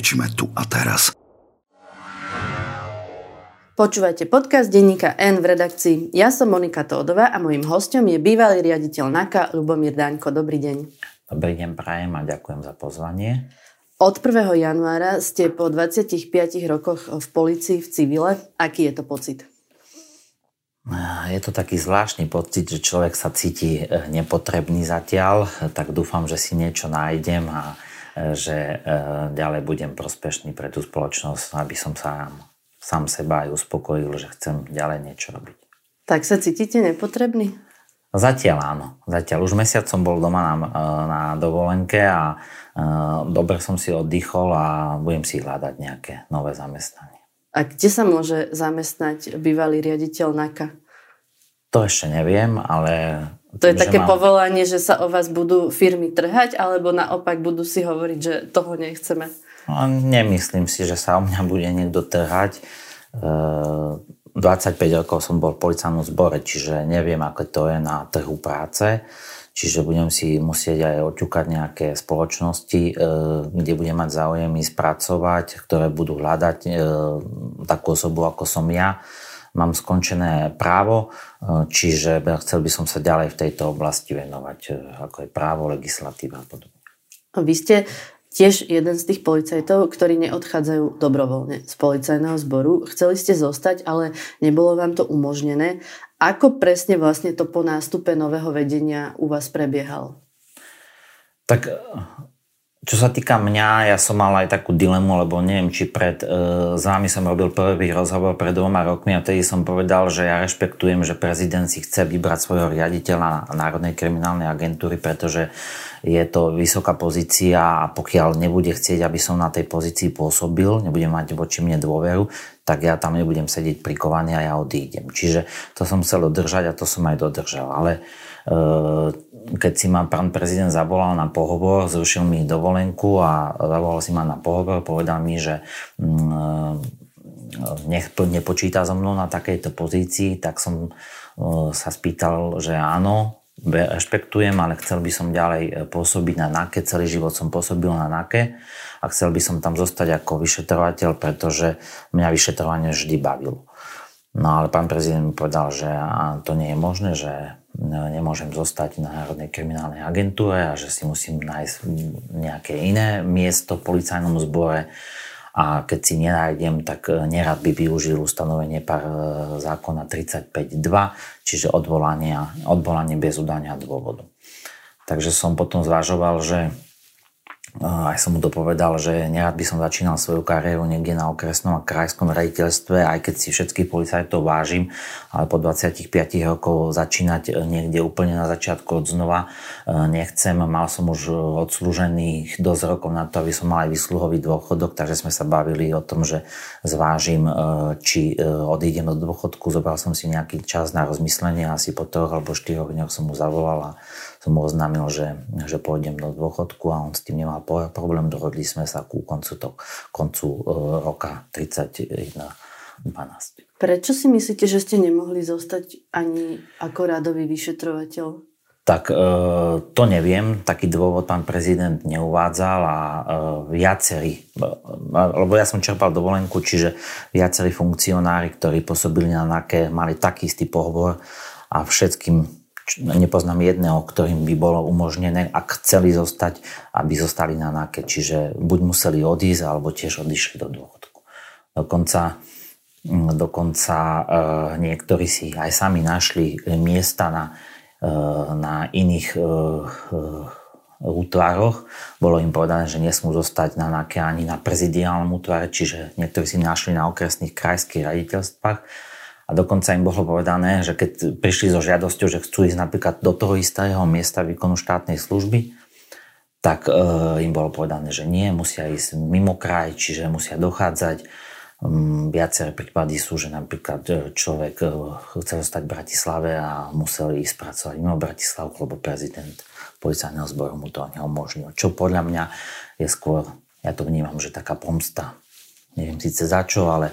Liečime tu a teraz. Počúvajte podcast denníka N v redakcii. Ja som Monika Tódová a mojím hostom je bývalý riaditeľ NAKA Lubomír Daňko. Dobrý deň. Dobrý deň, prajem a ďakujem za pozvanie. Od 1. januára ste po 25 rokoch v policii v civile. Aký je to pocit? Je to taký zvláštny pocit, že človek sa cíti eh, nepotrebný zatiaľ, tak dúfam, že si niečo nájdem a že eh, ďalej budem prospešný pre tú spoločnosť, aby som sa sám seba aj uspokojil, že chcem ďalej niečo robiť. Tak sa cítite nepotrebný? Zatiaľ áno. Zatiaľ. Už mesiac som bol doma na, na dovolenke a uh, dobre som si oddychol a budem si hľadať nejaké nové zamestnanie. A kde sa môže zamestnať bývalý riaditeľ NAKA? To ešte neviem, ale... To je také mám... povolanie, že sa o vás budú firmy trhať, alebo naopak budú si hovoriť, že toho nechceme? No, nemyslím si, že sa o mňa bude niekto trhať. E, 25 rokov som bol v policajnom zbore, čiže neviem, ako to je na trhu práce. Čiže budem si musieť aj oťukať nejaké spoločnosti, e, kde budem mať záujem ísť pracovať, ktoré budú hľadať e, takú osobu, ako som ja mám skončené právo, e, čiže chcel by som sa ďalej v tejto oblasti venovať, e, ako je právo, legislatíva a podobne. Vy ste tiež jeden z tých policajtov, ktorí neodchádzajú dobrovoľne z policajného zboru. Chceli ste zostať, ale nebolo vám to umožnené. Ako presne vlastne to po nástupe nového vedenia u vás prebiehalo? Tak čo sa týka mňa, ja som mal aj takú dilemu, lebo neviem, či pred e, vami som robil prvý rozhovor pred dvoma rokmi a vtedy som povedal, že ja rešpektujem, že prezident si chce vybrať svojho riaditeľa Národnej kriminálnej agentúry, pretože je to vysoká pozícia a pokiaľ nebude chcieť, aby som na tej pozícii pôsobil, nebudem mať voči mne dôveru, tak ja tam nebudem sedieť prikovaný a ja odídem. Čiže to som chcel dodržať a to som aj dodržal. Ale e, keď si ma pán prezident zavolal na pohovor, zrušil mi dovolenku a zavolal si ma na pohovor, povedal mi, že mm, nech nepočíta so mnou na takejto pozícii, tak som e, sa spýtal, že áno, rešpektujem, ale chcel by som ďalej e, pôsobiť na NAKE, celý život som pôsobil na NAKE a chcel by som tam zostať ako vyšetrovateľ, pretože mňa vyšetrovanie vždy bavilo. No ale pán prezident mi povedal, že to nie je možné, že nemôžem zostať na Národnej kriminálnej agentúre a že si musím nájsť nejaké iné miesto v policajnom zbore a keď si nenájdem, tak e, nerad by využil ustanovenie par e, zákona 35.2, čiže odvolanie, odvolanie bez udania dôvodu. Takže som potom zvažoval, že aj som mu dopovedal, že nerad by som začínal svoju kariéru niekde na okresnom a krajskom raditeľstve, aj keď si všetkých policajtov vážim, ale po 25 rokov začínať niekde úplne na začiatku od znova e, nechcem. Mal som už odslúžených dosť rokov na to, aby som mal aj vysluhový dôchodok, takže sme sa bavili o tom, že zvážim, e, či e, odídem do dôchodku. Zobral som si nejaký čas na rozmyslenie, asi po troch alebo štyroch dňoch som mu zavolal a som mu oznámil, že, že pôjdem do dôchodku a on s tým nemal problém. Dohodli sme sa ku koncu, to, koncu uh, roka 31 12. Prečo si myslíte, že ste nemohli zostať ani ako radový vyšetrovateľ? Tak e, to neviem, taký dôvod pán prezident neuvádzal a e, viacerí, e, lebo ja som čerpal dovolenku, čiže viacerí funkcionári, ktorí pôsobili na NAKE, mali taký istý pohovor a všetkým nepoznám jedného, ktorým by bolo umožnené, ak chceli zostať, aby zostali na náke. Čiže buď museli odísť, alebo tiež odišli do dôchodku. Dokonca, mm, dokonca e, niektorí si aj sami našli miesta na, e, na iných e, útvaroch. Bolo im povedané, že nesmú zostať na NAKE ani na prezidiálnom útvare, čiže niektorí si našli na okresných krajských raditeľstvách a dokonca im bolo povedané, že keď prišli so žiadosťou, že chcú ísť napríklad do toho istého miesta výkonu štátnej služby, tak e, im bolo povedané, že nie, musia ísť mimo kraj, čiže musia dochádzať. Um, viaceré prípady sú, že napríklad e, človek e, chce zostať v Bratislave a musel ísť pracovať mimo Bratislavku, lebo prezident policajného zboru mu to neumožnil. Čo podľa mňa je skôr, ja to vnímam, že taká pomsta. Neviem síce za čo, ale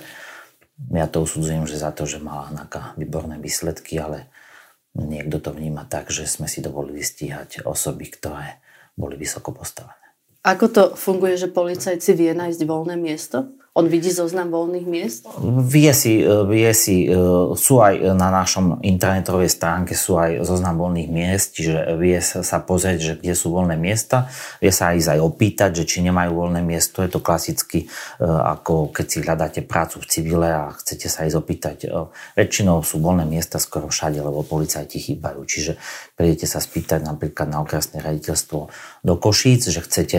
ja to usudzujem, že za to, že mala Anaka výborné výsledky, ale niekto to vníma tak, že sme si dovolili stíhať osoby, ktoré boli vysoko postavené. Ako to funguje, že policajci vie nájsť voľné miesto? On vidí zoznam voľných miest? Vie si, vie si, e, sú aj na našom internetovej stránke sú aj zoznam voľných miest, čiže vie sa, pozrieť, že kde sú voľné miesta, vie sa aj aj opýtať, že či nemajú voľné miesto. Je to klasicky, e, ako keď si hľadáte prácu v civile a chcete sa aj opýtať. E, väčšinou sú voľné miesta skoro všade, lebo policajti chýbajú. Čiže prídete sa spýtať napríklad na okresné raditeľstvo do Košíc, že chcete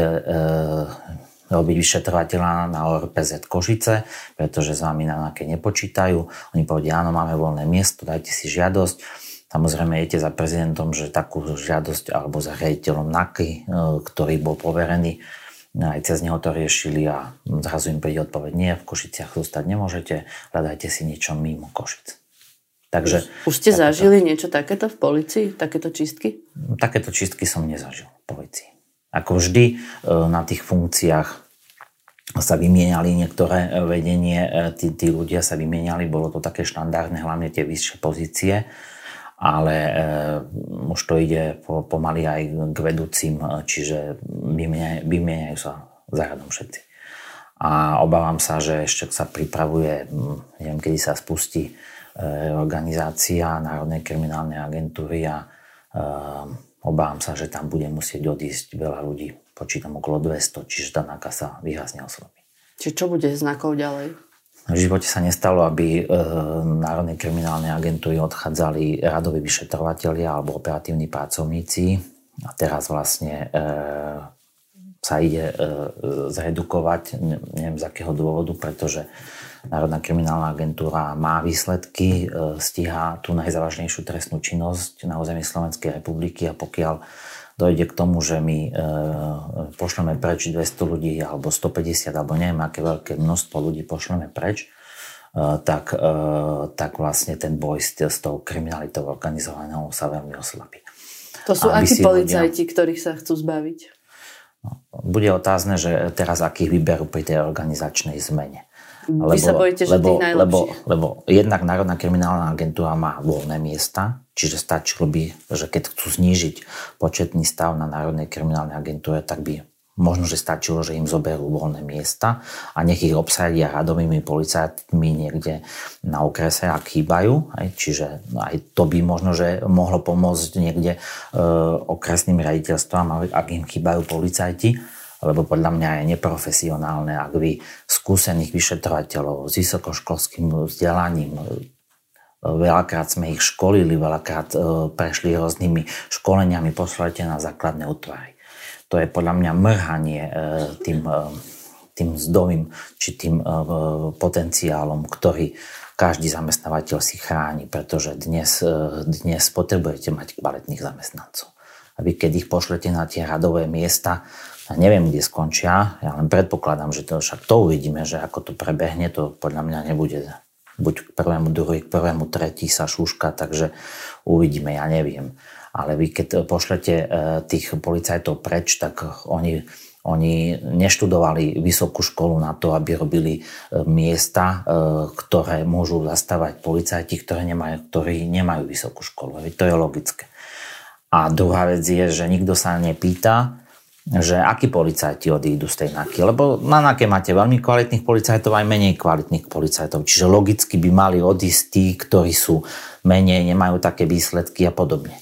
robiť vyšetrovateľa na ORPZ Košice, pretože s vami na NAKE nepočítajú. Oni povedia, áno, máme voľné miesto, dajte si žiadosť. Samozrejme, idete za prezidentom, že takú žiadosť alebo za riaditeľom NAKY, e, ktorý bol poverený, aj cez neho to riešili a zrazu im príde odpoveď, nie, v Košiciach zostať nemôžete, hľadajte si niečo mimo Košic. Takže, už, už ste takéto, zažili niečo takéto v policii? Takéto čistky? Takéto čistky som nezažil v policii. Ako vždy e, na tých funkciách sa vymieniali niektoré vedenie, e, tí, tí ľudia sa vymieniali, bolo to také štandardné, hlavne tie vyššie pozície, ale e, už to ide po, pomaly aj k vedúcim, e, čiže vymieniajú, vymieniajú sa záhradom všetci. A obávam sa, že ešte sa pripravuje, neviem, kedy sa spustí organizácia Národnej kriminálnej agentúry a Obávam sa, že tam bude musieť odísť veľa ľudí. Počítam okolo 200, čiže tá náka sa výrazne oslabí. Čiže čo bude znakov ďalej? V živote sa nestalo, aby e, Národnej kriminálnej agentúry odchádzali radoví vyšetrovateľia alebo operatívni pracovníci. A teraz vlastne e, sa ide e, zredukovať, neviem z akého dôvodu, pretože Národná kriminálna agentúra má výsledky, e, stíha tú najzávažnejšiu trestnú činnosť na území Slovenskej republiky a pokiaľ dojde k tomu, že my e, pošleme preč 200 ľudí alebo 150 alebo neviem aké veľké množstvo ľudí pošleme preč, e, tak, tak vlastne ten boj s, s tou kriminalitou organizovanou sa veľmi oslabí. To sú akí policajti, ľudia... ktorých sa chcú zbaviť? No, bude otázne, že teraz akých vyberú pri tej organizačnej zmene. Lebo, Vy sa bojíte, že lebo, tých lebo, lebo jednak Národná kriminálna agentúra má voľné miesta, čiže stačilo by, že keď chcú znížiť početný stav na Národnej kriminálnej agentúre, tak by možno, že stačilo, že im zoberú voľné miesta a nech ich obsadia radovými policajtmi niekde na okrese, ak chýbajú. Aj, čiže aj to by možno, že mohlo pomôcť niekde e, okresným raditeľstvám, ak im chýbajú policajti lebo podľa mňa je neprofesionálne, ak vy skúsených vyšetrovateľov s vysokoškolským vzdelaním Veľakrát sme ich školili, veľakrát e, prešli rôznymi školeniami, poslete na základné útvary. To je podľa mňa mrhanie e, tým, e, tým zdovým či tým potenciálom, ktorý každý zamestnávateľ si chráni, pretože dnes, dnes potrebujete mať kvalitných zamestnancov. A vy keď ich pošlete na tie radové miesta, ja neviem, kde skončia, ja len predpokladám, že to však to uvidíme, že ako to prebehne, to podľa mňa nebude buď k prvému, druhý, k prvému, tretí sa šúška, takže uvidíme, ja neviem. Ale vy keď pošlete e, tých policajtov preč, tak oni, oni neštudovali vysokú školu na to, aby robili e, miesta, e, ktoré môžu zastávať policajti, ktoré nemajú, ktorí nemajú vysokú školu. To je logické. A druhá vec je, že nikto sa nepýta, že akí policajti odídu z tej NAKY. Lebo na NAKE máte veľmi kvalitných policajtov aj menej kvalitných policajtov. Čiže logicky by mali odísť tí, ktorí sú menej, nemajú také výsledky a podobne.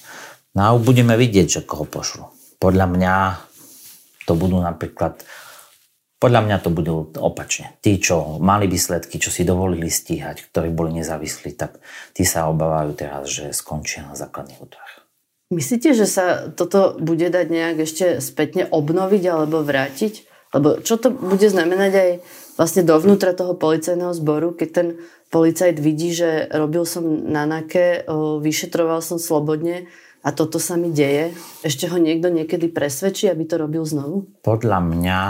No a budeme vidieť, že koho pošlu. Podľa mňa to budú napríklad podľa mňa to budú opačne. Tí, čo mali výsledky, čo si dovolili stíhať, ktorí boli nezávislí, tak tí sa obávajú teraz, že skončia na základných útvarách. Myslíte, že sa toto bude dať nejak ešte spätne obnoviť alebo vrátiť? Lebo čo to bude znamenať aj vlastne dovnútra toho policajného zboru, keď ten policajt vidí, že robil som na nake, vyšetroval som slobodne a toto sa mi deje, ešte ho niekto niekedy presvedčí, aby to robil znovu? Podľa mňa,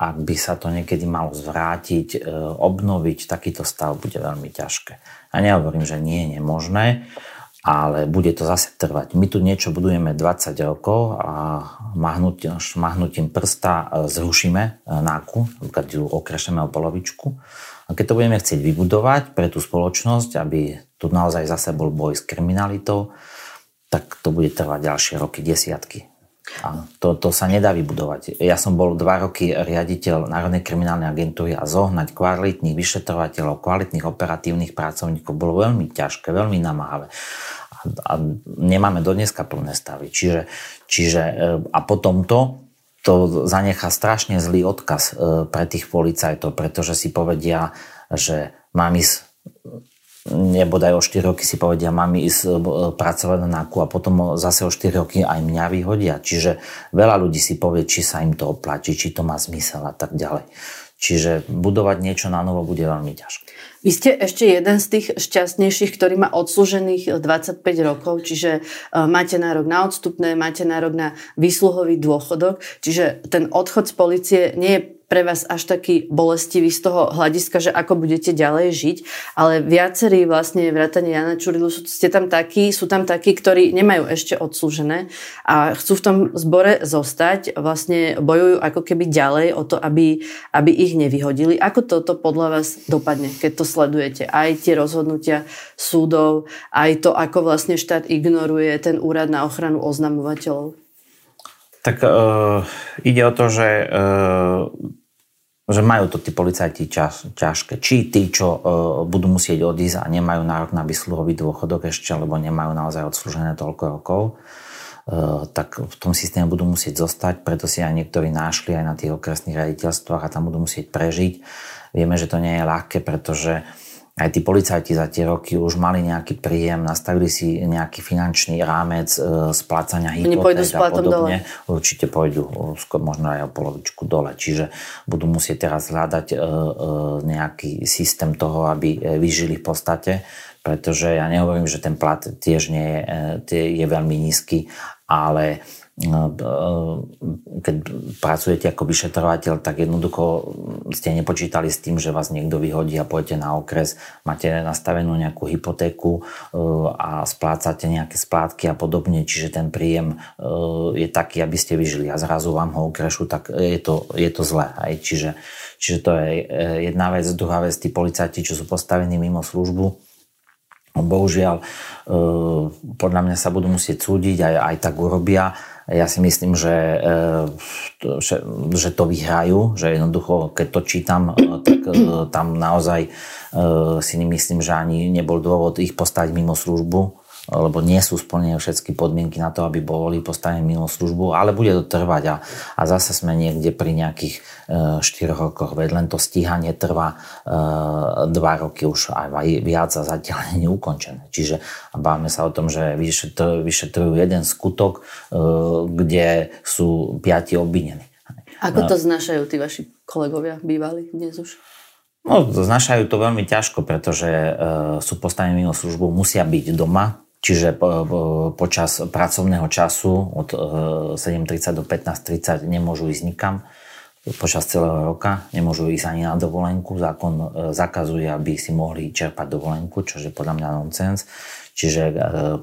ak by sa to niekedy malo zvrátiť, e, obnoviť takýto stav bude veľmi ťažké. Ja nehovorím, že nie je nemožné, ale bude to zase trvať. My tu niečo budujeme 20 rokov a mahnutím, mahnutím prsta e, zrušíme e, náku, keď ju okrešeme o polovičku A keď to budeme chcieť vybudovať pre tú spoločnosť, aby tu naozaj zase bol boj s kriminalitou, tak to bude trvať ďalšie roky, desiatky. A to, to sa nedá vybudovať. Ja som bol dva roky riaditeľ Národnej kriminálnej agentúry a zohnať kvalitných vyšetrovateľov, kvalitných operatívnych pracovníkov bolo veľmi ťažké, veľmi namáhavé. A, a nemáme do plné stavy. Čiže, čiže e, a potom to, to zanechá strašne zlý odkaz e, pre tých policajtov, pretože si povedia, že mám ísť nebodaj o 4 roky si povedia, mám ísť e, pracovať na NAKU a potom zase o 4 roky aj mňa vyhodia. Čiže veľa ľudí si povie, či sa im to oplatí, či to má zmysel a tak ďalej. Čiže budovať niečo na novo bude veľmi ťažké. Vy ste ešte jeden z tých šťastnejších, ktorý má odslužených 25 rokov, čiže e, máte nárok na odstupné, máte nárok na výsluhový dôchodok, čiže ten odchod z policie nie je pre vás až taký bolestivý z toho hľadiska, že ako budete ďalej žiť, ale viacerí vlastne vrátane Jana Čurilu ste tam takí, sú tam takí, ktorí nemajú ešte odslúžené a chcú v tom zbore zostať, vlastne bojujú ako keby ďalej o to, aby, aby ich nevyhodili. Ako toto podľa vás dopadne, keď to sledujete? Aj tie rozhodnutia súdov, aj to, ako vlastne štát ignoruje ten úrad na ochranu oznamovateľov? Tak uh, ide o to, že, uh, že majú to tí policajti čas, ťažké. Či tí, čo uh, budú musieť odísť a nemajú nárok na vysluhový dôchodok ešte, lebo nemajú naozaj odslúžené toľko rokov, uh, tak v tom systéme budú musieť zostať, preto si aj niektorí nášli aj na tých okresných raditeľstvách a tam budú musieť prežiť. Vieme, že to nie je ľahké, pretože uh, aj tí policajti za tie roky už mali nejaký príjem, nastavili si nejaký finančný rámec e, splácania hypoték a podobne. Dole. Určite pôjdu skôr možno aj o polovičku dole. Čiže budú musieť teraz hľadať e, e, nejaký systém toho, aby e, vyžili v podstate, pretože ja nehovorím, že ten plat tiež nie je, e, je veľmi nízky, ale keď pracujete ako vyšetrovateľ, tak jednoducho ste nepočítali s tým, že vás niekto vyhodí a pôjdete na okres, máte nastavenú nejakú hypotéku e, a splácate nejaké splátky a podobne, čiže ten príjem e, je taký, aby ste vyžili a zrazu vám ho okrešu, tak je to, je to zlé. Aj. Čiže, čiže to je e, jedna vec. Druhá vec, tí policajti, čo sú postavení mimo službu, bohužiaľ podľa mňa sa budú musieť súdiť, aj, aj tak urobia ja si myslím, že, e, že, to vyhrajú, že jednoducho, keď to čítam, e, tak e, tam naozaj si nemyslím, že ani nebol dôvod ich postaviť mimo službu, lebo nie sú splnené všetky podmienky na to, aby boli postavení mimo službu, ale bude to trvať a, a zase sme niekde pri nejakých e, 4 rokoch, veď len to stíhanie trvá e, 2 roky už aj viac a zatiaľ nie je ukončené. Čiže bávame sa o tom, že vyšetrujú, vyšetrujú jeden skutok, e, kde sú piati obvinení. Ako to znašajú tí vaši kolegovia bývali dnes už? No, znašajú to veľmi ťažko, pretože e, sú postavení mimo službu, musia byť doma, Čiže po, po, počas pracovného času od 7.30 e, do 15.30 nemôžu ísť nikam. Počas celého roka nemôžu ísť ani na dovolenku. Zákon e, zakazuje, aby si mohli čerpať dovolenku, čo je podľa mňa nonsens. Čiže e,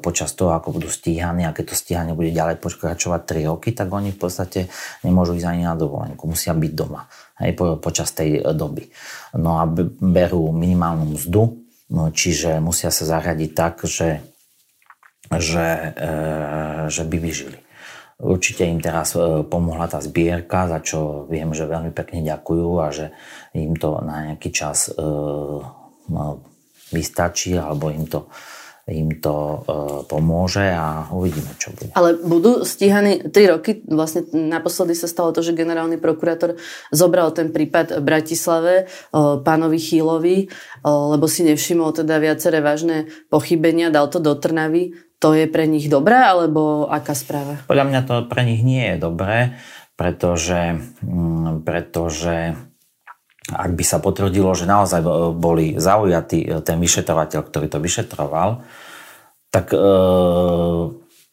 počas toho, ako budú stíhaní a keď to stíhanie bude ďalej pokračovať 3 roky, tak oni v podstate nemôžu ísť ani na dovolenku. Musia byť doma hej, po, počas tej doby. No a berú minimálnu mzdu, no, čiže musia sa zaradiť tak, že že, e, že by vyžili. Určite im teraz e, pomohla tá zbierka, za čo viem, že veľmi pekne ďakujú a že im to na nejaký čas e, no, vystačí alebo im to im to pomôže a uvidíme, čo bude. Ale budú stíhaní 3 roky, vlastne naposledy sa stalo to, že generálny prokurátor zobral ten prípad v Bratislave pánovi Chýlovi, lebo si nevšimol teda viaceré vážne pochybenia, dal to do Trnavy to je pre nich dobré, alebo aká správa? Podľa mňa to pre nich nie je dobré, pretože, mm, pretože ak by sa potvrdilo, že naozaj boli zaujatí e, ten vyšetrovateľ, ktorý to vyšetroval, tak e,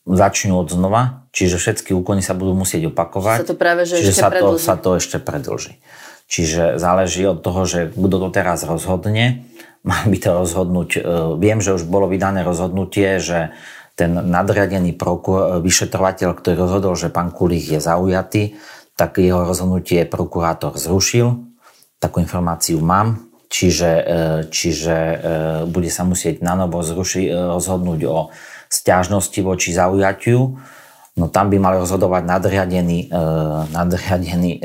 začnú od znova, čiže všetky úkony sa budú musieť opakovať. Sa to práve, že čiže ešte sa to, sa to ešte predlží. Čiže záleží od toho, že kto to teraz rozhodne. Mal by to rozhodnúť, e, viem, že už bolo vydané rozhodnutie, že ten nadriadený prokur- vyšetrovateľ, ktorý rozhodol, že pán Kulík je zaujatý, tak jeho rozhodnutie prokurátor zrušil. Takú informáciu mám, čiže, čiže bude sa musieť na novo zrušiť, rozhodnúť o stiažnosti voči zaujatiu, no tam by mali rozhodovať nadriadený, nadriadený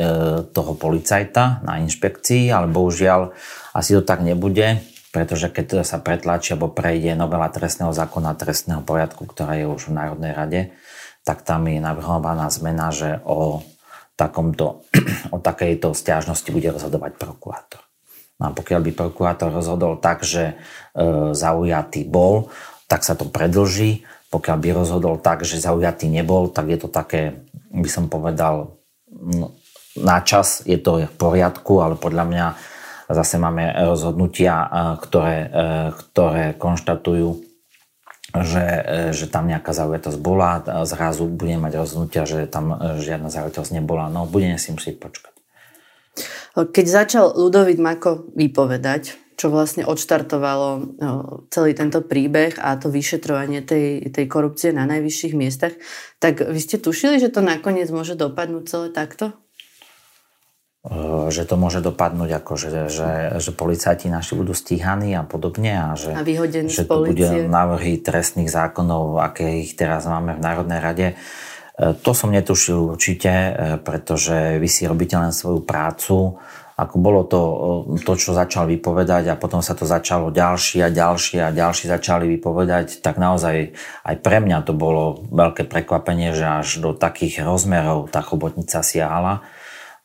toho policajta na inšpekcii, ale bohužiaľ asi to tak nebude, pretože keď sa pretlačí alebo prejde novela trestného zákona trestného poriadku, ktorá je už v Národnej rade, tak tam je navrhovaná zmena, že o, takomto, o takejto stiažnosti bude rozhodovať prokurátor. No a pokiaľ by prokurátor rozhodol tak, že e, zaujatý bol, tak sa to predlží. Pokiaľ by rozhodol tak, že zaujatý nebol, tak je to také, by som povedal, no, na čas je to v poriadku, ale podľa mňa zase máme rozhodnutia, e, ktoré, e, ktoré konštatujú že, e, že tam nejaká zaujatosť bola, zrazu budem mať rozhodnutia, že tam e, žiadna zaujatosť nebola. No, budeme si musieť počkať. Keď začal Ludovít Mako vypovedať, čo vlastne odštartovalo celý tento príbeh a to vyšetrovanie tej, tej korupcie na najvyšších miestach, tak vy ste tušili, že to nakoniec môže dopadnúť celé takto? Eh, že to môže dopadnúť ako, že, že, že policajti naši budú stíhaní a podobne a že, a že to bude návrhy trestných zákonov, aké ich teraz máme v Národnej rade. Eh, to som netušil určite, eh, pretože vy si robíte len svoju prácu. Ako bolo to, to, čo začal vypovedať a potom sa to začalo ďalší a ďalší a ďalší začali vypovedať, tak naozaj aj pre mňa to bolo veľké prekvapenie, že až do takých rozmerov tá chobotnica siahala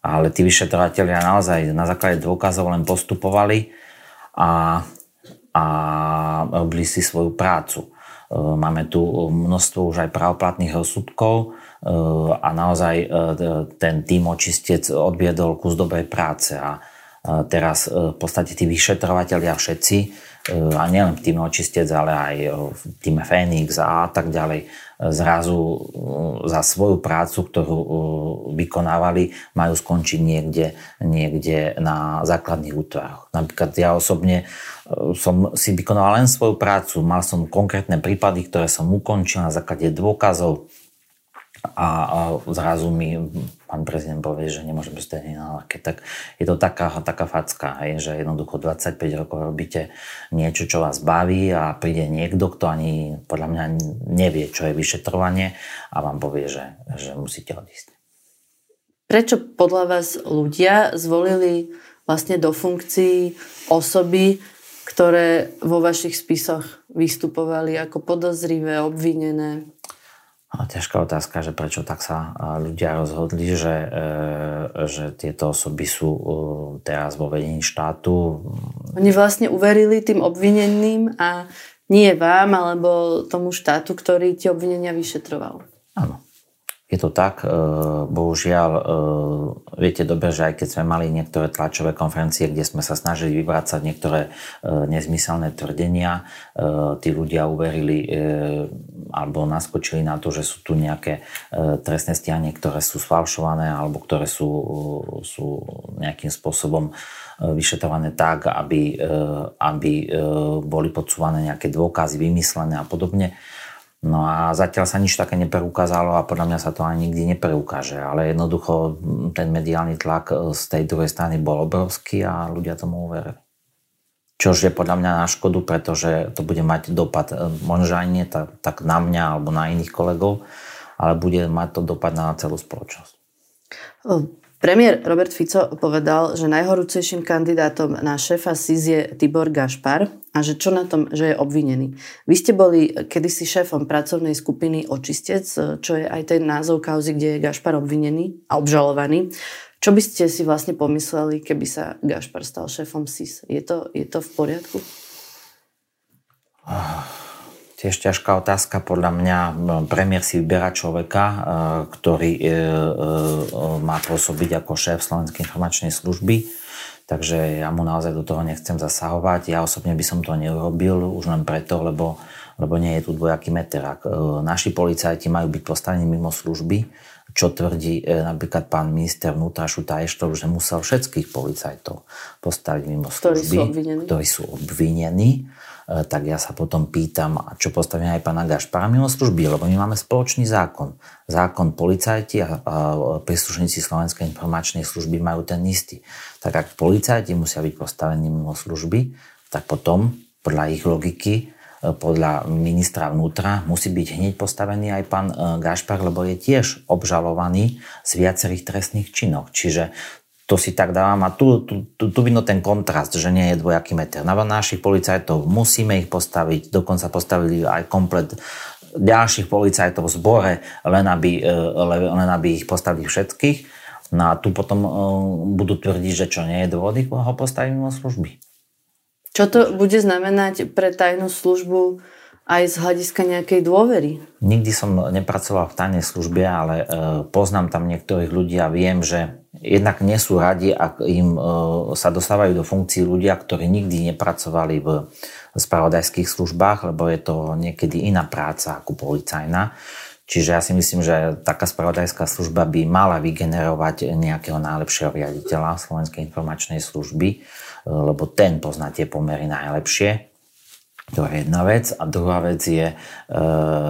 ale tí vyšetrovateľia naozaj na základe dôkazov len postupovali a, a robili si svoju prácu. E, máme tu množstvo už aj pravoplatných rozsudkov e, a naozaj e, ten tým očistec odviedol kus dobrej práce a teraz v podstate tí vyšetrovateľia všetci a nielen v týme očistec, ale aj v týme Fénix a tak ďalej zrazu za svoju prácu, ktorú vykonávali, majú skončiť niekde, niekde na základných útvaroch. Napríklad ja osobne som si vykonal len svoju prácu, mal som konkrétne prípady, ktoré som ukončil na základe dôkazov, a zrazu mi pán prezident povie, že nemôžem byť na lake, tak je to taká, taká facka, hej, že jednoducho 25 rokov robíte niečo, čo vás baví a príde niekto, kto ani podľa mňa nevie, čo je vyšetrovanie a vám povie, že, že musíte odísť. Prečo podľa vás ľudia zvolili vlastne do funkcií osoby, ktoré vo vašich spisoch vystupovali ako podozrivé, obvinené? Ťažká otázka, že prečo tak sa ľudia rozhodli, že, e, že tieto osoby sú e, teraz vo vedení štátu. Oni vlastne uverili tým obvineným a nie vám, alebo tomu štátu, ktorý tie obvinenia vyšetroval. Áno. Je to tak, e, bohužiaľ, e, viete dobre, že aj keď sme mali niektoré tlačové konferencie, kde sme sa snažili vyvrácať niektoré e, nezmyselné tvrdenia, tí ľudia uverili alebo naskočili na to, že sú tu nejaké trestné stiahanie, ktoré sú sfalšované alebo ktoré sú, sú nejakým spôsobom vyšetrované tak, aby, aby boli podsúvané nejaké dôkazy, vymyslené a podobne No a zatiaľ sa nič také nepreukázalo a podľa mňa sa to ani nikdy nepreukáže. Ale jednoducho ten mediálny tlak e, z tej druhej strany bol obrovský a ľudia tomu uverili. Čož je podľa mňa na škodu, pretože to bude mať dopad, e, možno aj nie tak, tak na mňa alebo na iných kolegov, ale bude mať to dopad na celú spoločnosť. Premiér Robert Fico povedal, že najhorúcejším kandidátom na šéfa SIS je Tibor Gašpar a že čo na tom, že je obvinený. Vy ste boli kedysi šéfom pracovnej skupiny Očistec, čo je aj ten názov kauzy, kde je Gašpar obvinený a obžalovaný. Čo by ste si vlastne pomysleli, keby sa Gašpar stal šéfom SIS? Je to, je to v poriadku? Tiež ťažká otázka. Podľa mňa premiér si vyberá človeka, e, ktorý má pôsobiť ako šéf Slovenskej informačnej služby. Takže ja mu naozaj do toho nechcem zasahovať. Ja osobne by som to neurobil už len preto, lebo, lebo nie je tu dvojaký meter. Ak naši policajti majú byť postavení mimo služby, čo tvrdí napríklad pán minister vnútra Šutajštov, že musel všetkých policajtov postaviť mimo služby, ktorí sú obvinení. Ktorí sú obvinení tak ja sa potom pýtam, čo postavím aj pána Gašpara mimo služby, lebo my máme spoločný zákon. Zákon policajti a, príslušníci Slovenskej informačnej služby majú ten istý. Tak ak policajti musia byť postavení mimo služby, tak potom podľa ich logiky podľa ministra vnútra musí byť hneď postavený aj pán Gašpar, lebo je tiež obžalovaný z viacerých trestných činov. Čiže to si tak dávam a tu, tu, tu, tu vidno ten kontrast, že nie je dvojaký meter. Na našich policajtov musíme ich postaviť, dokonca postavili aj komplet ďalších policajtov v zbore, len aby, e, len aby ich postavili všetkých. No a tu potom uh, budú tvrdiť, že čo nie je dôvody, ho postaviť mimo služby. Čo to bude znamenať pre tajnú službu aj z hľadiska nejakej dôvery? Nikdy som nepracoval v tajnej službe, ale uh, poznám tam niektorých ľudí a viem, že jednak nie sú radi, ak im e, sa dostávajú do funkcií ľudia, ktorí nikdy nepracovali v spravodajských službách, lebo je to niekedy iná práca ako policajná. Čiže ja si myslím, že taká spravodajská služba by mala vygenerovať nejakého najlepšieho riaditeľa Slovenskej informačnej služby, e, lebo ten pozná tie pomery najlepšie. To je jedna vec. A druhá vec je, e,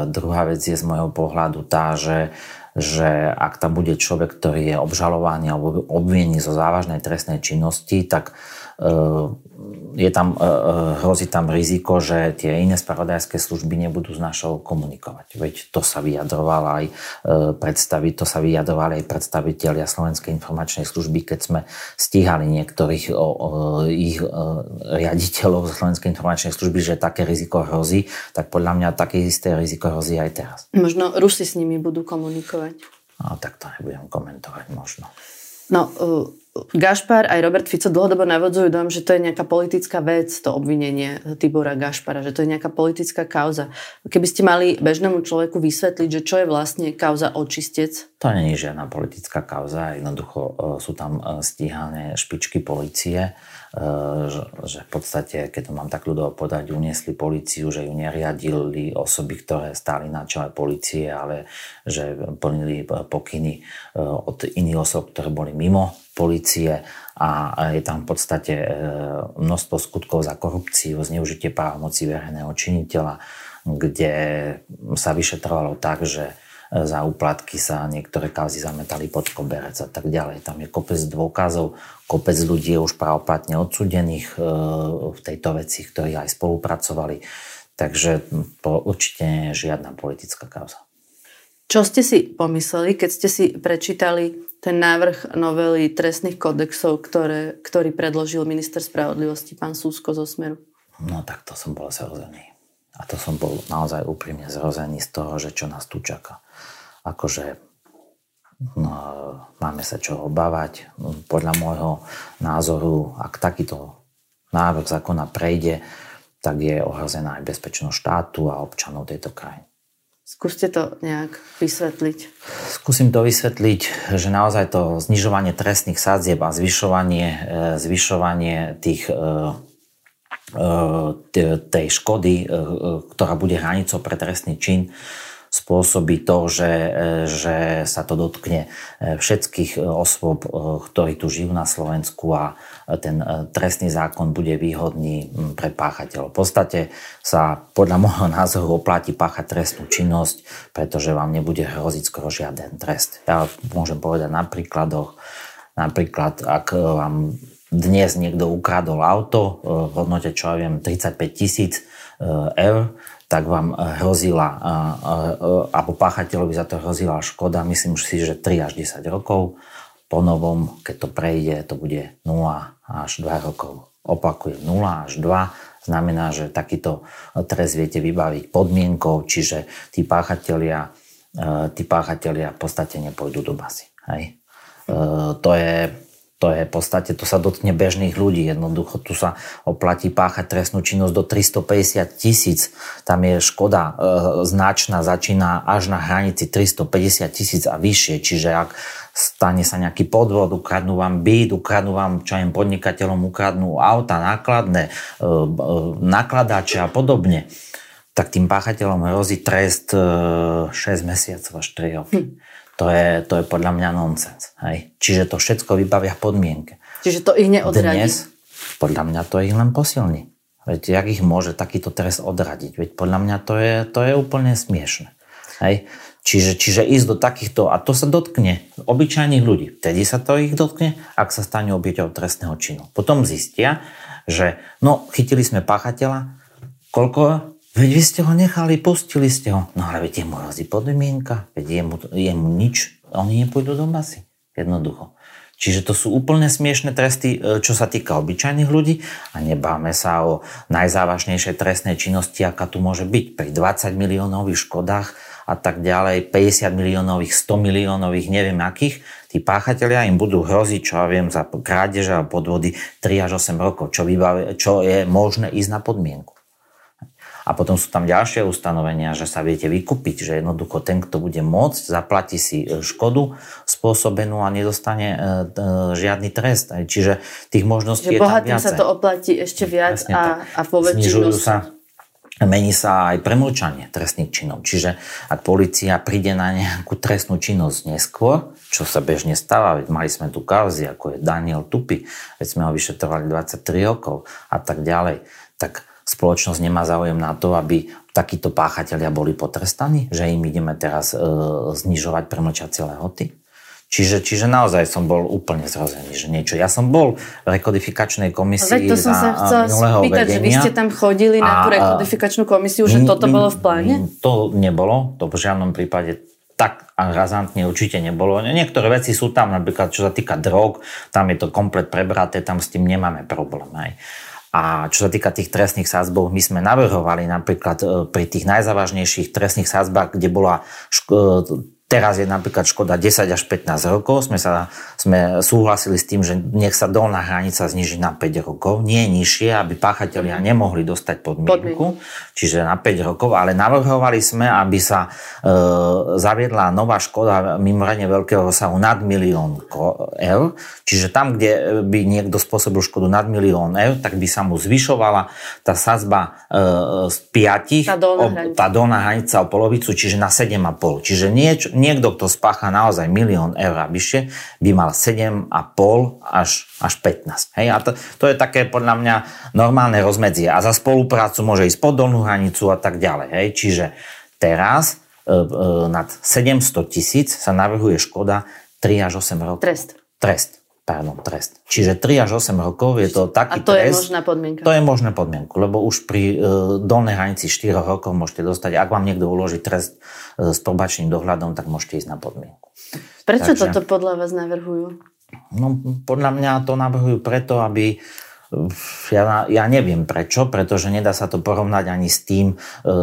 druhá vec je z môjho pohľadu tá, že že ak tam bude človek, ktorý je obžalovaný alebo obvinený zo závažnej trestnej činnosti, tak je tam, e, e, hrozí tam riziko, že tie iné spravodajské služby nebudú s našou komunikovať. Veď to sa vyjadroval aj e, predstaviť, to sa vyjadrovali aj predstavitelia Slovenskej informačnej služby, keď sme stíhali niektorých o, o, ich riaditeľov Slovenskej informačnej služby, že také riziko hrozí, tak podľa mňa také isté riziko hrozí aj teraz. Možno Rusi s nimi budú komunikovať. No, tak to nebudem komentovať možno. No, uh, Gašpar aj Robert Fico dlhodobo navodzujú dom, že to je nejaká politická vec, to obvinenie Tibora Gašpara, že to je nejaká politická kauza. Keby ste mali bežnému človeku vysvetliť, že čo je vlastne kauza očistec? To nie je žiadna politická kauza, jednoducho uh, sú tam uh, stíhané špičky policie, že, že v podstate, keď to mám tak ľudovo podať, uniesli policiu, že ju neriadili osoby, ktoré stáli na čele policie, ale že plnili pokyny od iných osob, ktoré boli mimo policie. A je tam v podstate množstvo skutkov za korupciu, zneužitie právomoci verejného činiteľa, kde sa vyšetrovalo tak, že za úplatky sa niektoré kauzy zametali pod koberec a tak ďalej. Tam je kopec dôkazov, kopec ľudí je už právoplatne odsudených e, v tejto veci, ktorí aj spolupracovali. Takže to určite žiadna politická kauza. Čo ste si pomysleli, keď ste si prečítali ten návrh novely trestných kodexov, ktoré, ktorý predložil minister spravodlivosti pán Súsko zo Smeru? No tak to som bol zrozený. A to som bol naozaj úprimne zrozený z toho, že čo nás tu čaká. Akože no, máme sa čo obávať. Podľa môjho názoru, ak takýto návrh zákona prejde, tak je ohrozená aj bezpečnosť štátu a občanov tejto krajiny. Skúste to nejak vysvetliť. Skúsim to vysvetliť, že naozaj to znižovanie trestných sadzieb a zvyšovanie, e, zvyšovanie tých, e, e, tej škody, ktorá bude hranicou pre trestný čin, spôsobí to, že, že sa to dotkne všetkých osôb, ktorí tu žijú na Slovensku a ten trestný zákon bude výhodný pre páchateľov. V podstate sa podľa môjho názoru oplatí páchať trestnú činnosť, pretože vám nebude hroziť skoro žiaden trest. Ja môžem povedať na príkladoch, napríklad ak vám dnes niekto ukradol auto v hodnote, čo ja viem, 35 tisíc eur, tak vám eh, hrozila, eh, eh, alebo páchateľovi za to hrozila škoda, myslím si, že 3 až 10 rokov. Po novom, keď to prejde, to bude 0 až 2 rokov. Opakujem, 0 až 2 znamená, že takýto trest viete vybaviť podmienkou, čiže tí páchatelia, tí páchatelia v podstate nepôjdu do basy. Hej? To je to je v podstate, to sa dotkne bežných ľudí. Jednoducho tu sa oplatí páchať trestnú činnosť do 350 tisíc. Tam je škoda e, značná, začína až na hranici 350 tisíc a vyššie. Čiže ak stane sa nejaký podvod, ukradnú vám byt, ukradnú vám, čo im podnikateľom ukradnú auta, nákladné, e, e, nakladače a podobne, tak tým páchateľom hrozí trest e, 6 mesiacov až 3 roky. Hm. To je, to je podľa mňa nonsens. Hej? Čiže to všetko vybavia podmienke. Čiže to ich neodradí? Dnes, podľa mňa to ich len posilní. Veď jak ich môže takýto trest odradiť? Veď podľa mňa to je, to je úplne smiešne. Hej? Čiže, čiže ísť do takýchto, a to sa dotkne obyčajných ľudí. Vtedy sa to ich dotkne, ak sa stane obieťou trestného činu. Potom zistia, že no, chytili sme páchateľa, koľko Veď vy ste ho nechali, pustili ste ho. No ale veď mu hrozí podmienka, veď jemu, jemu nič, oni nepôjdu do basy. Jednoducho. Čiže to sú úplne smiešne tresty, e, čo sa týka obyčajných ľudí a nebáme sa o najzávažnejšej trestnej činnosti, aká tu môže byť. Pri 20 miliónových škodách a tak ďalej, 50 miliónových, 100 miliónových, neviem akých, tí páchatelia im budú hroziť, čo ja viem, za krádeže a podvody 3 až 8 rokov, čo, vybaví, čo je možné ísť na podmienku. A potom sú tam ďalšie ustanovenia, že sa viete vykúpiť, že jednoducho ten, kto bude môcť, zaplatí si e, škodu spôsobenú a nedostane e, e, žiadny trest. Čiže tých možností že je tam viacej. sa to oplatí ešte viac a, a po sa mení sa aj premlčanie trestných činov. Čiže ak policia príde na nejakú trestnú činnosť neskôr, čo sa bežne stáva, veď mali sme tu kauzy, ako je Daniel Tupy, veď sme ho vyšetrovali 23 rokov a tak ďalej, tak spoločnosť nemá záujem na to, aby takíto páchatelia boli potrestaní, že im ideme teraz e, znižovať premlčacie lehoty. Čiže, čiže naozaj som bol úplne zrozený, že niečo. Ja som bol v rekodifikačnej komisii Veď to som sa chcela spýtať, vedenia. že vy ste tam chodili na tú rekodifikačnú komisiu, že toto bolo v pláne? To nebolo, to v žiadnom prípade tak razantne určite nebolo. Niektoré veci sú tam, napríklad čo sa týka drog, tam je to komplet prebraté, tam s tým nemáme problém. Aj. A čo sa týka tých trestných sázbov, my sme navrhovali napríklad e, pri tých najzávažnejších trestných sázbách, kde bola ško- Teraz je napríklad škoda 10 až 15 rokov. Sme, sa, sme súhlasili s tým, že nech sa dolná hranica zniží na 5 rokov. Nie nižšie, aby páchatelia nemohli dostať podmienku, čiže na 5 rokov, ale navrhovali sme, aby sa e, zaviedla nová škoda mimoriadne veľkého rozsahu nad milión eur. Čiže tam, kde by niekto spôsobil škodu nad milión eur, tak by sa mu zvyšovala tá sazba e, z 5, tá dolná, o, tá dolná hranica o polovicu, čiže na 7,5. Čiže niečo, niekto, kto spácha naozaj milión eur a vyššie, by mal 7,5 až, až 15. Hej? A to, to je také podľa mňa normálne rozmedzie. A za spoluprácu môže ísť pod dolnú hranicu a tak ďalej. Hej? Čiže teraz e, e, nad 700 tisíc sa navrhuje škoda 3 až 8 rokov. Trest. Trest pardon, trest. Čiže 3 až 8 rokov je to taký trest. A to trest, je možná podmienka. To je možná podmienku, lebo už pri e, dolnej hranici 4 rokov môžete dostať, ak vám niekto uloží trest e, s probačným dohľadom, tak môžete ísť na podmienku. Prečo Takže, toto podľa vás navrhujú? No, podľa mňa to navrhujú preto, aby ja, ja neviem prečo, pretože nedá sa to porovnať ani s tým, e, e,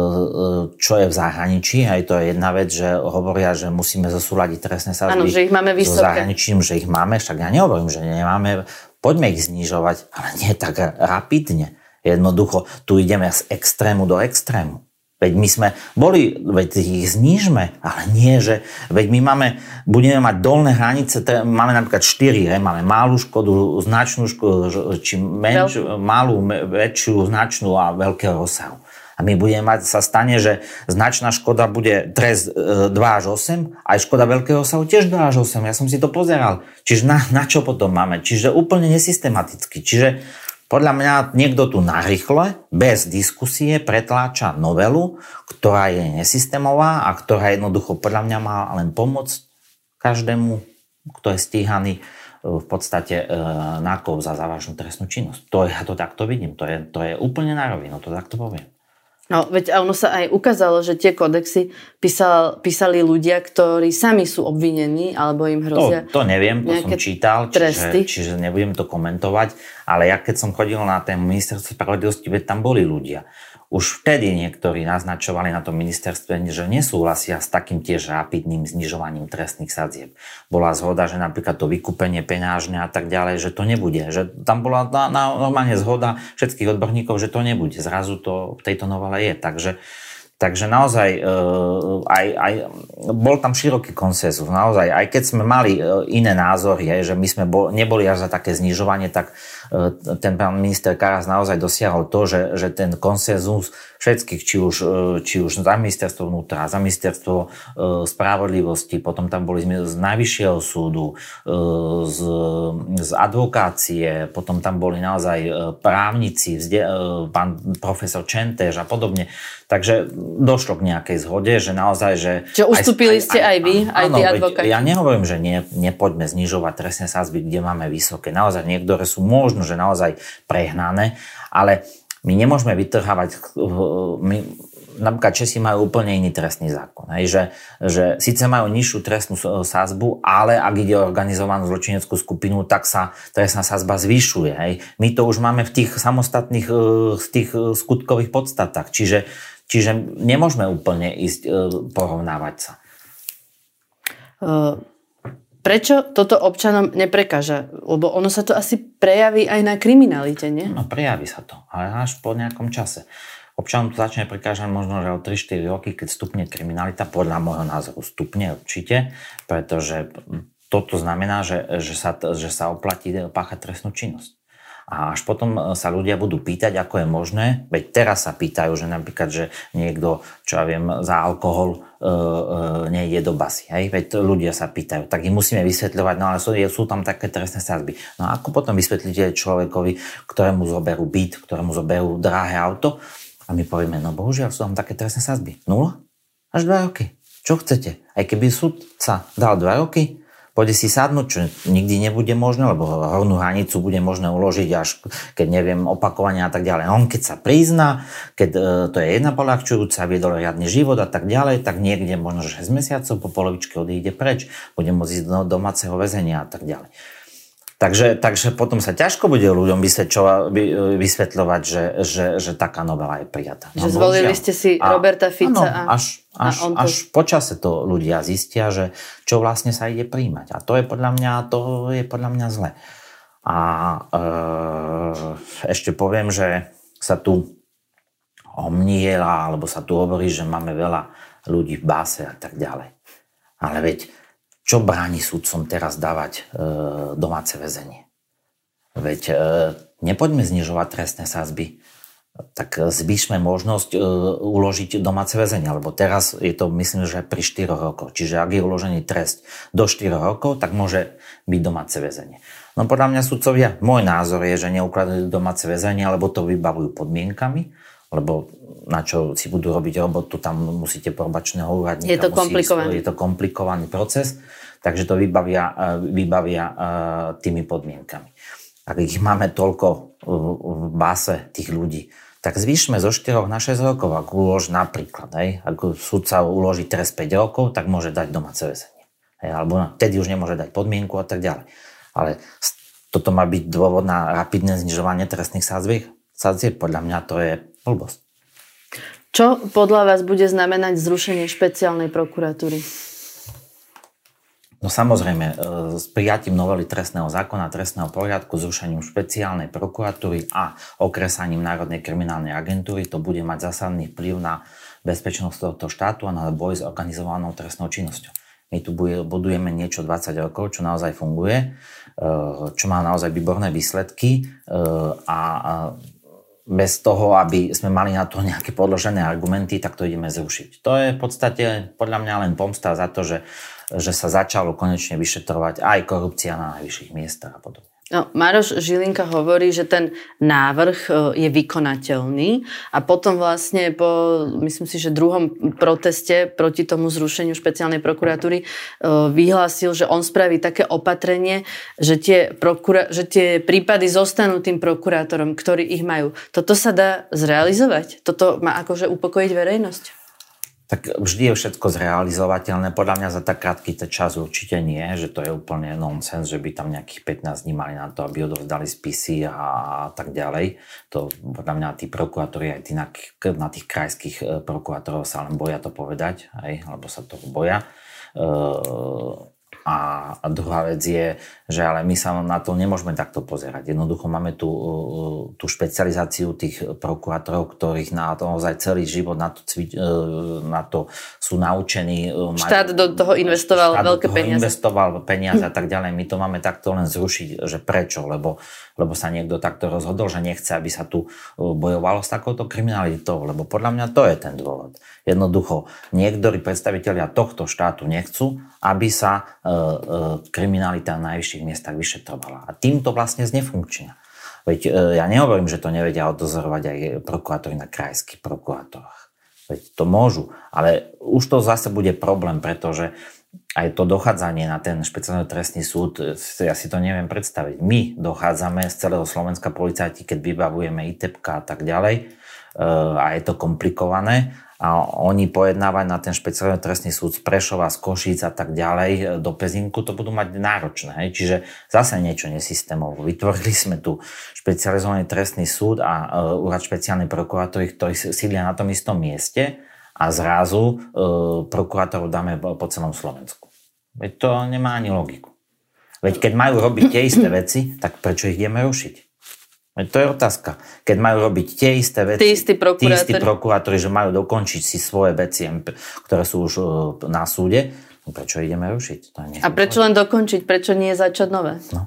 čo je v zahraničí. Aj to je jedna vec, že hovoria, že musíme zosúľadiť trestné sadzby Áno, že ich máme vysoké. so zahraničím, že ich máme, však ja nehovorím, že nemáme. Poďme ich znižovať, ale nie tak rapidne. Jednoducho, tu ideme z extrému do extrému. Veď my sme boli, veď ich znížme, ale nie, že veď my máme, budeme mať dolné hranice, máme napríklad 4, he, máme malú škodu, značnú škodu, či menš, malú, väčšiu, značnú a veľkého rozsahu. A my budeme mať, sa stane, že značná škoda bude trest 2 e, až 8, aj škoda veľkého rozsahu tiež 2 až 8. Ja som si to pozeral. Čiže na, na čo potom máme? Čiže úplne nesystematicky. Čiže podľa mňa niekto tu narýchle, bez diskusie, pretláča novelu, ktorá je nesystémová a ktorá jednoducho podľa mňa má len pomôcť každému, kto je stíhaný e, v podstate e, nákov za závažnú trestnú činnosť. To ja to takto vidím, to je, to je úplne na rovinu, to takto poviem. No, veď ono sa aj ukázalo, že tie kodexy písal, písali ľudia, ktorí sami sú obvinení, alebo im hrozia To, to neviem, to som čítal, čiže, čiže nebudem to komentovať, ale ja keď som chodil na tému ministerstvo spravodlivosti, veď tam boli ľudia. Už vtedy niektorí naznačovali na tom ministerstve, že nesúhlasia s takým tiež rapidným znižovaním trestných sadzieb. Bola zhoda, že napríklad to vykúpenie peňažné a tak ďalej, že to nebude. Že tam bola na, na, normálne zhoda všetkých odborníkov, že to nebude. Zrazu to v tejto novele je. Takže Takže naozaj e, aj, aj, bol tam široký konsenzus. Naozaj, aj keď sme mali e, iné názory, že my sme bol, neboli až za také znižovanie, tak ten pán minister Karas naozaj dosiahol to, že, že ten konsenzus všetkých, či už, či už za ministerstvo vnútra, za ministerstvo spravodlivosti, potom tam boli z najvyššieho súdu, z, z advokácie, potom tam boli naozaj právnici, pán profesor Čentež a podobne. Takže došlo k nejakej zhode, že naozaj, že... Čo ustúpili aj, ste aj, aj vy, aj áno, tí advokáti? Ja nehovorím, že nie, nepoďme znižovať trestné sázby, kde máme vysoké. Naozaj niektoré sú možno, že naozaj prehnané, ale my nemôžeme vytrhávať... My, napríklad Česi majú úplne iný trestný zákon. Hej, že, že síce majú nižšiu trestnú sázbu, ale ak ide o organizovanú zločineckú skupinu, tak sa trestná sázba zvyšuje. Hej. My to už máme v tých samostatných v tých skutkových podstatách. Čiže Čiže nemôžeme úplne ísť porovnávať sa. E, prečo toto občanom neprekáža? Lebo ono sa to asi prejaví aj na kriminalite, nie? No prejaví sa to, ale až po nejakom čase. Občanom to začne prekážať možno, že o 3-4 roky, keď stupne kriminalita, podľa môjho názoru stupne určite, pretože toto znamená, že, že, sa, že sa oplatí páchať trestnú činnosť. A až potom e, sa ľudia budú pýtať, ako je možné, veď teraz sa pýtajú, že napríklad, že niekto, čo ja viem, za alkohol e, e, nejde do basy. Hej? Veď ľudia sa pýtajú, tak im musíme vysvetľovať, no ale sú, sú tam také trestné sázby. No a ako potom vysvetlíte človekovi, ktorému zoberú byt, ktorému zoberú drahé auto a my povieme, no bohužiaľ sú tam také trestné sázby. Nula? Až dva roky. Čo chcete? Aj keby súd sa dal dva roky, pôjde si sadnúť, čo nikdy nebude možné, lebo hornú hranicu bude možné uložiť až keď neviem opakovania a tak ďalej. On keď sa prizná, keď e, to je jedna polahčujúca, viedol riadny život a tak ďalej, tak niekde možno 6 mesiacov po polovičke odíde preč, bude môcť ísť do domáceho väzenia a tak ďalej. Takže, takže potom sa ťažko bude ľuďom vysvetľovať, že, že, že taká novela je prijatá. No, že zvolili ste si a, Roberta Fica. Áno, a, až, až, a on to... až počase to ľudia zistia, že čo vlastne sa ide príjmať. A to je podľa mňa, to je podľa mňa zle. A e, ešte poviem, že sa tu omniela, alebo sa tu hovorí, že máme veľa ľudí v báse a tak ďalej. Ale veď čo bráni sudcom teraz dávať e, domáce väzenie? Veď e, nepoďme znižovať trestné sázby, tak zvýšme možnosť e, uložiť domáce väzenie, lebo teraz je to myslím, že pri 4 rokoch. Čiže ak je uložený trest do 4 rokov, tak môže byť domáce väzenie. No podľa mňa sudcovia, môj názor je, že neukladajú domáce väzenie, lebo to vybavujú podmienkami, lebo na čo si budú robiť robotu, tam musíte probačného úradníka. Je to komplikovaný. Je to komplikovaný proces, takže to vybavia, e, vybavia e, tými podmienkami. Ak ich máme toľko v báse tých ľudí, tak zvýšme zo 4 na 6 rokov. Ak ulož napríklad, hej, ak sudca uloží trest 5 rokov, tak môže dať domáce väzenie. Hej, alebo vtedy už nemôže dať podmienku a tak ďalej. Ale toto má byť dôvod na rapidné znižovanie trestných sadzieb? Sadzieb, podľa mňa to je blbosť. Čo podľa vás bude znamenať zrušenie špeciálnej prokuratúry? No samozrejme, e, s prijatím novely trestného zákona, trestného poriadku, zrušením špeciálnej prokuratúry a okresaním Národnej kriminálnej agentúry to bude mať zásadný vplyv na bezpečnosť tohto štátu a na boj s organizovanou trestnou činnosťou. My tu budujeme niečo 20 rokov, čo naozaj funguje, e, čo má naozaj výborné výsledky e, a bez toho, aby sme mali na to nejaké podložené argumenty, tak to ideme zrušiť. To je v podstate podľa mňa len pomsta za to, že, že sa začalo konečne vyšetrovať aj korupcia na najvyšších miestach a podobne. No, Maroš Žilinka hovorí, že ten návrh e, je vykonateľný a potom vlastne po, myslím si, že druhom proteste proti tomu zrušeniu špeciálnej prokuratúry e, vyhlásil, že on spraví také opatrenie, že tie, prokura- že tie prípady zostanú tým prokurátorom, ktorí ich majú. Toto sa dá zrealizovať? Toto má akože upokojiť verejnosť? Tak vždy je všetko zrealizovateľné. Podľa mňa za tak krátky čas určite nie, že to je úplne nonsens, že by tam nejakých 15 dní mali na to, aby odovzdali spisy a tak ďalej. To podľa mňa tí prokurátori aj tí na, na tých krajských e, prokurátorov sa len boja to povedať, aj, lebo sa toho boja. E, A, druhá vec je, že ale my sa na to nemôžeme takto pozerať. Jednoducho máme tú, tú špecializáciu tých prokurátorov, ktorých na to naozaj celý život na to, cvič, e, na to sú naučení. E, štát do toho investoval štát veľké do toho peniaze. investoval peniaze a tak ďalej. My to máme takto len zrušiť, že prečo? Lebo, lebo sa niekto takto rozhodol, že nechce, aby sa tu e, bojovalo s takouto kriminalitou. Lebo podľa mňa to je ten dôvod. Jednoducho, niektorí predstavitelia tohto štátu nechcú, aby sa e, e, kriminalita na najvyšších miestach vyšetrovala. A týmto vlastne znefunkčia. Veď e, ja nehovorím, že to nevedia odozorovať aj prokurátori na krajských prokurátorách. Veď to môžu, ale už to zase bude problém, pretože aj to dochádzanie na ten špeciálny trestný súd, e, ja si to neviem predstaviť. My dochádzame z celého Slovenska policajti, keď vybavujeme ITEPka a tak ďalej, a je to komplikované a oni pojednávať na ten špeciálny trestný súd z Prešova, z Košíc a tak ďalej e, do Pezinku, to budú mať náročné. Hej? Čiže zase niečo nesystémovo. Vytvorili sme tu špecializovaný trestný súd a uh, úrad špeciálnej prokurátory, ktorí sídlia na tom istom mieste a zrazu uh, prokurátorov dáme po celom Slovensku. Veď to nemá ani logiku. Veď keď majú robiť tie isté veci, tak prečo ich ideme rušiť? To je otázka. Keď majú robiť tie isté veci, tí istí prokurátori, tí istí prokurátori že majú dokončiť si svoje veci, ktoré sú už e, na súde, no prečo ideme rušiť? To a prečo len dokončiť? Prečo nie začať nové? No.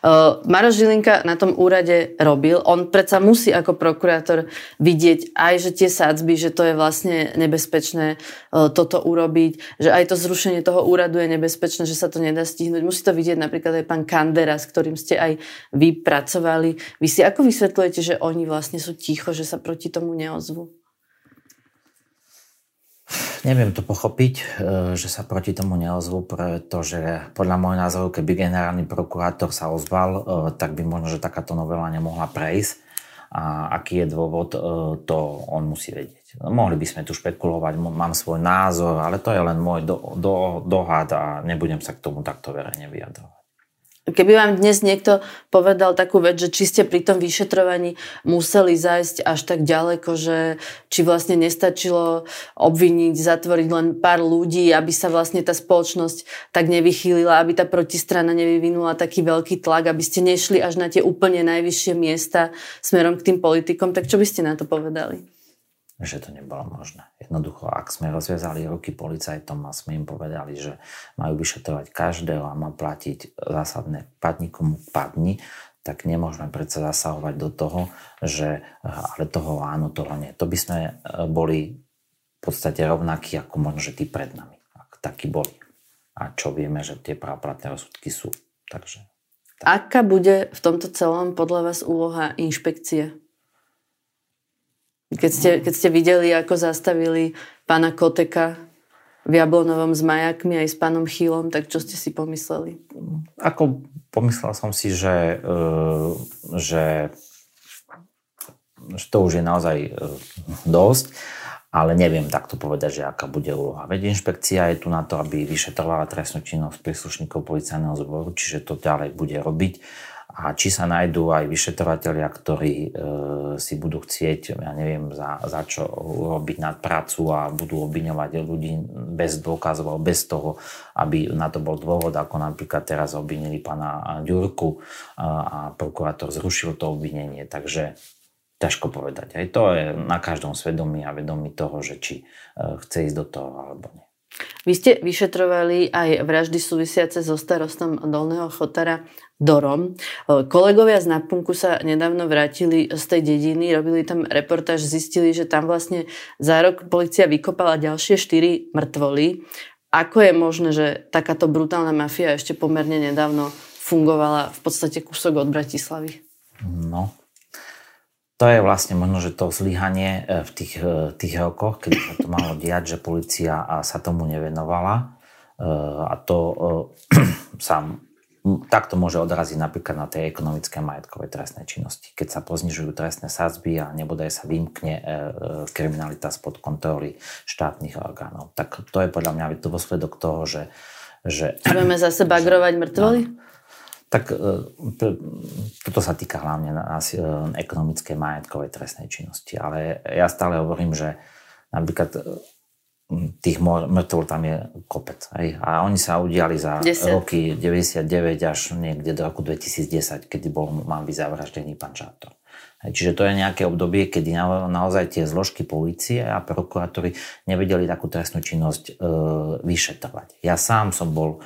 Uh, Maroš Žilinka na tom úrade robil. On predsa musí ako prokurátor vidieť aj, že tie sádzby, že to je vlastne nebezpečné uh, toto urobiť, že aj to zrušenie toho úradu je nebezpečné, že sa to nedá stihnúť. Musí to vidieť napríklad aj pán Kandera, s ktorým ste aj vy pracovali. Vy si ako vysvetľujete, že oni vlastne sú ticho, že sa proti tomu neozvú? Neviem to pochopiť, e, že sa proti tomu neozvú, pretože podľa môjho názoru, keby generálny prokurátor sa ozval, e, tak by možno, že takáto novela nemohla prejsť. A aký je dôvod, e, to on musí vedieť. Mohli by sme tu špekulovať, mám svoj názor, ale to je len môj do, do, dohad a nebudem sa k tomu takto verejne vyjadrovať. Keby vám dnes niekto povedal takú vec, že či ste pri tom vyšetrovaní museli zájsť až tak ďaleko, že či vlastne nestačilo obviniť, zatvoriť len pár ľudí, aby sa vlastne tá spoločnosť tak nevychýlila, aby tá protistrana nevyvinula taký veľký tlak, aby ste nešli až na tie úplne najvyššie miesta smerom k tým politikom, tak čo by ste na to povedali? Že to nebolo možné. Jednoducho, ak sme rozviazali ruky policajtom a sme im povedali, že majú vyšetrovať každého a má platiť zásadné padníkom padni, tak nemôžeme predsa zasahovať do toho, že ale toho áno, toho nie. To by sme e, boli v podstate rovnakí ako možno, že tí pred nami. Ak takí boli. A čo vieme, že tie právoplatné rozsudky sú. Takže, tak. Aká bude v tomto celom podľa vás úloha inšpekcie? Keď ste, keď ste videli, ako zastavili pána Koteka v Jablonovom s majakmi aj s pánom Chýlom, tak čo ste si pomysleli? Ako pomyslel som si, že, e, že, že to už je naozaj e, dosť, ale neviem takto povedať, že aká bude úloha. Veď inšpekcia je tu na to, aby vyšetrovala trestnú činnosť príslušníkov policajného zboru, čiže to ďalej bude robiť a či sa nájdú aj vyšetrovateľia, ktorí e, si budú chcieť, ja neviem, za, za čo robiť nadprácu a budú obviňovať ľudí bez dôkazov, bez toho, aby na to bol dôvod, ako napríklad teraz obvinili pána Ďurku a, a prokurátor zrušil to obvinenie. Takže ťažko povedať. Aj to je na každom svedomí a vedomí toho, že či e, chce ísť do toho alebo nie. Vy ste vyšetrovali aj vraždy súvisiace so starostom Dolného Chotara Dorom. Kolegovia z Napunku sa nedávno vrátili z tej dediny, robili tam reportáž, zistili, že tam vlastne za rok policia vykopala ďalšie štyri mŕtvoly. Ako je možné, že takáto brutálna mafia ešte pomerne nedávno fungovala v podstate kúsok od Bratislavy? No, to je vlastne možno, že to zlyhanie e, v tých, e, tých rokoch, keď sa to malo diať, že policia sa tomu nevenovala. E, a to sa tak to môže odraziť napríklad na tej ekonomické majetkovej trestnej činnosti. Keď sa poznižujú trestné sázby a nebodaj sa vymkne kriminalita spod kontroly štátnych orgánov. Tak to je podľa mňa dôsledok toho, že... že Budeme zase bagrovať mŕtvoly? No, tak e, toto sa týka hlavne na ekonomickej majetkovej trestnej činnosti. Ale ja stále hovorím, že napríklad tých mŕtvol tam je kopec. Hej. A oni sa udiali za 10. roky 99 až niekde do roku 2010, kedy bol, mám byť zavraždený pán Čátor. Čiže to je nejaké obdobie, kedy naozaj tie zložky policie a prokuratúry nevedeli takú trestnú činnosť e, vyšetrovať. Ja sám som bol,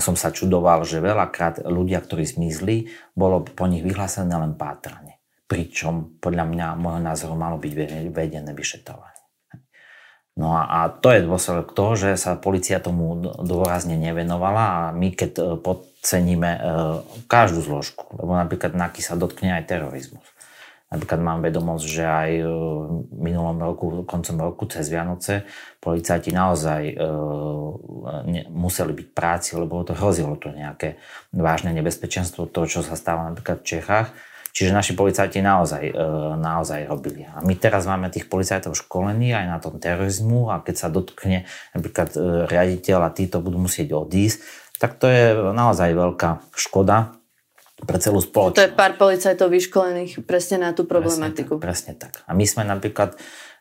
som sa čudoval, že veľakrát ľudia, ktorí zmizli, bolo po nich vyhlásené len pátranie. Pričom podľa mňa, môjho názoru, malo byť vedené vyšetrovanie. No a, a to je dôsledok toho, že sa policia tomu dôrazne nevenovala a my keď e, podceníme e, každú zložku, lebo napríklad NAKY sa dotkne aj terorizmus. Napríklad mám vedomosť, že aj e, v minulom roku, koncom roku cez Vianoce policajti naozaj e, museli byť práci, lebo to hrozilo to nejaké vážne nebezpečenstvo, to, čo sa stáva napríklad v Čechách Čiže naši policajti naozaj, e, naozaj robili. A my teraz máme tých policajtov školení aj na tom terorizmu a keď sa dotkne napríklad e, riaditeľ a títo budú musieť odísť, tak to je naozaj veľká škoda pre celú spoločnosť. To je pár policajtov vyškolených presne na tú problematiku. Presne tak. Presne tak. A my sme napríklad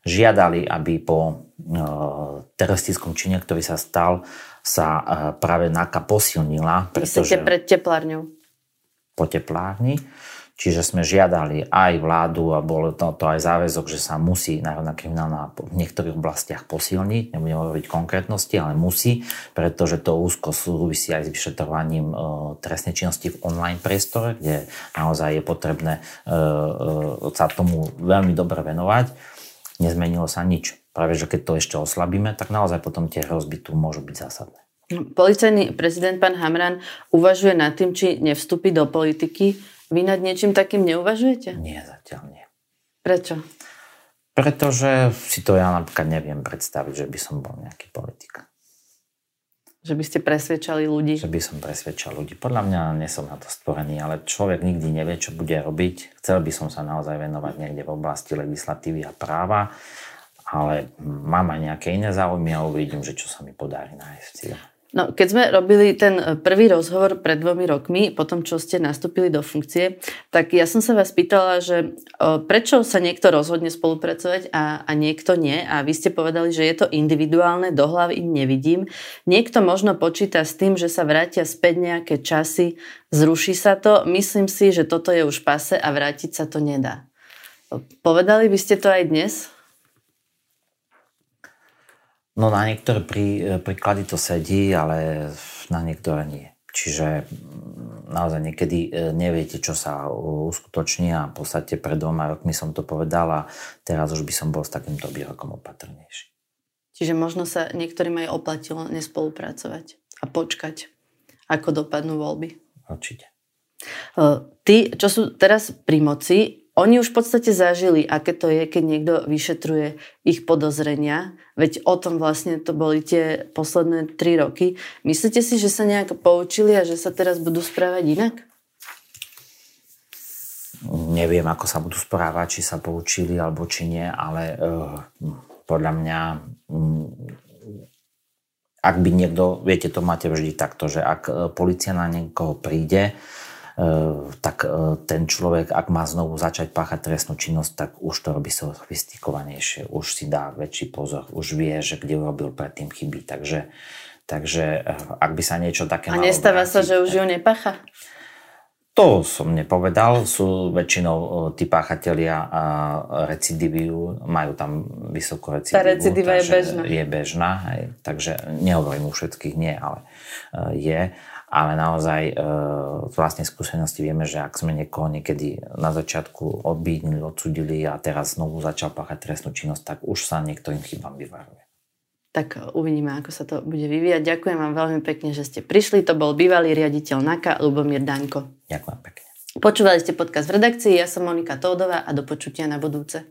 žiadali, aby po e, teroristickom čine, ktorý sa stal, sa práve NAKA posilnila. Pretože... Myslíte pred teplárňou? Po teplárni Čiže sme žiadali aj vládu a bol to, to aj záväzok, že sa musí Národná kriminálna v niektorých oblastiach posilniť, nebudem hovoriť konkrétnosti, ale musí, pretože to úzko súvisí aj s vyšetrovaním e, trestnej činnosti v online priestore, kde naozaj je potrebné e, e, sa tomu veľmi dobre venovať. Nezmenilo sa nič. Práve, že keď to ešte oslabíme, tak naozaj potom tie hrozby tu môžu byť zásadné. Policajný prezident pán Hamran uvažuje nad tým, či nevstúpi do politiky vy nad niečím takým neuvažujete? Nie, zatiaľ nie. Prečo? Pretože si to ja napríklad neviem predstaviť, že by som bol nejaký politik. Že by ste presvedčali ľudí? Že by som presvedčal ľudí. Podľa mňa nie som na to stvorený, ale človek nikdy nevie, čo bude robiť. Chcel by som sa naozaj venovať niekde v oblasti legislatívy a práva, ale mám aj nejaké iné záujmy a uvidím, že čo sa mi podarí nájsť. No, keď sme robili ten e, prvý rozhovor pred dvomi rokmi, potom čo ste nastúpili do funkcie, tak ja som sa vás pýtala, že o, prečo sa niekto rozhodne spolupracovať a, a niekto nie. A vy ste povedali, že je to individuálne, do hlavy nevidím. Niekto možno počíta s tým, že sa vrátia späť nejaké časy, zruší sa to. Myslím si, že toto je už pase a vrátiť sa to nedá. Povedali by ste to aj dnes? No na niektoré prí, príklady to sedí, ale na niektoré nie. Čiže mm, naozaj niekedy e, neviete, čo sa uskutoční a v podstate pred dvoma rokmi som to povedal a teraz už by som bol s takýmto výrokom opatrnejší. Čiže možno sa niektorým aj oplatilo nespolupracovať a počkať, ako dopadnú voľby. Určite. E, tí, čo sú teraz pri moci, oni už v podstate zažili, aké to je, keď niekto vyšetruje ich podozrenia. Veď o tom vlastne to boli tie posledné tri roky. Myslíte si, že sa nejak poučili a že sa teraz budú správať inak? Neviem, ako sa budú správať, či sa poučili alebo či nie, ale uh, podľa mňa um, ak by niekto, viete, to máte vždy takto, že ak eh, policia na niekoho príde, tak eh, ten človek, ak má znovu začať páchať trestnú činnosť, tak už to robí sofistikovanejšie, už si dá väčší pozor, už vie, že kde urobil predtým chyby. Takže, takže eh, ak by sa niečo také A nestáva sa, že už ju nepacha? To som nepovedal, sú väčšinou tí páchatelia a recidivujú, majú tam vysokú recidivu. Tá recidiva je bežná. Je bežná, hej, takže nehovorím u všetkých nie, ale je ale naozaj e, z vlastnej skúsenosti vieme, že ak sme niekoho niekedy na začiatku odbídnili, odsudili a teraz znovu začal páchať trestnú činnosť, tak už sa niektorým chybám vyvaruje. Tak uvidíme, ako sa to bude vyvíjať. Ďakujem vám veľmi pekne, že ste prišli. To bol bývalý riaditeľ NAKA, Lubomír Daňko. Ďakujem pekne. Počúvali ste podcast v redakcii, ja som Monika Tódová a do počutia na budúce.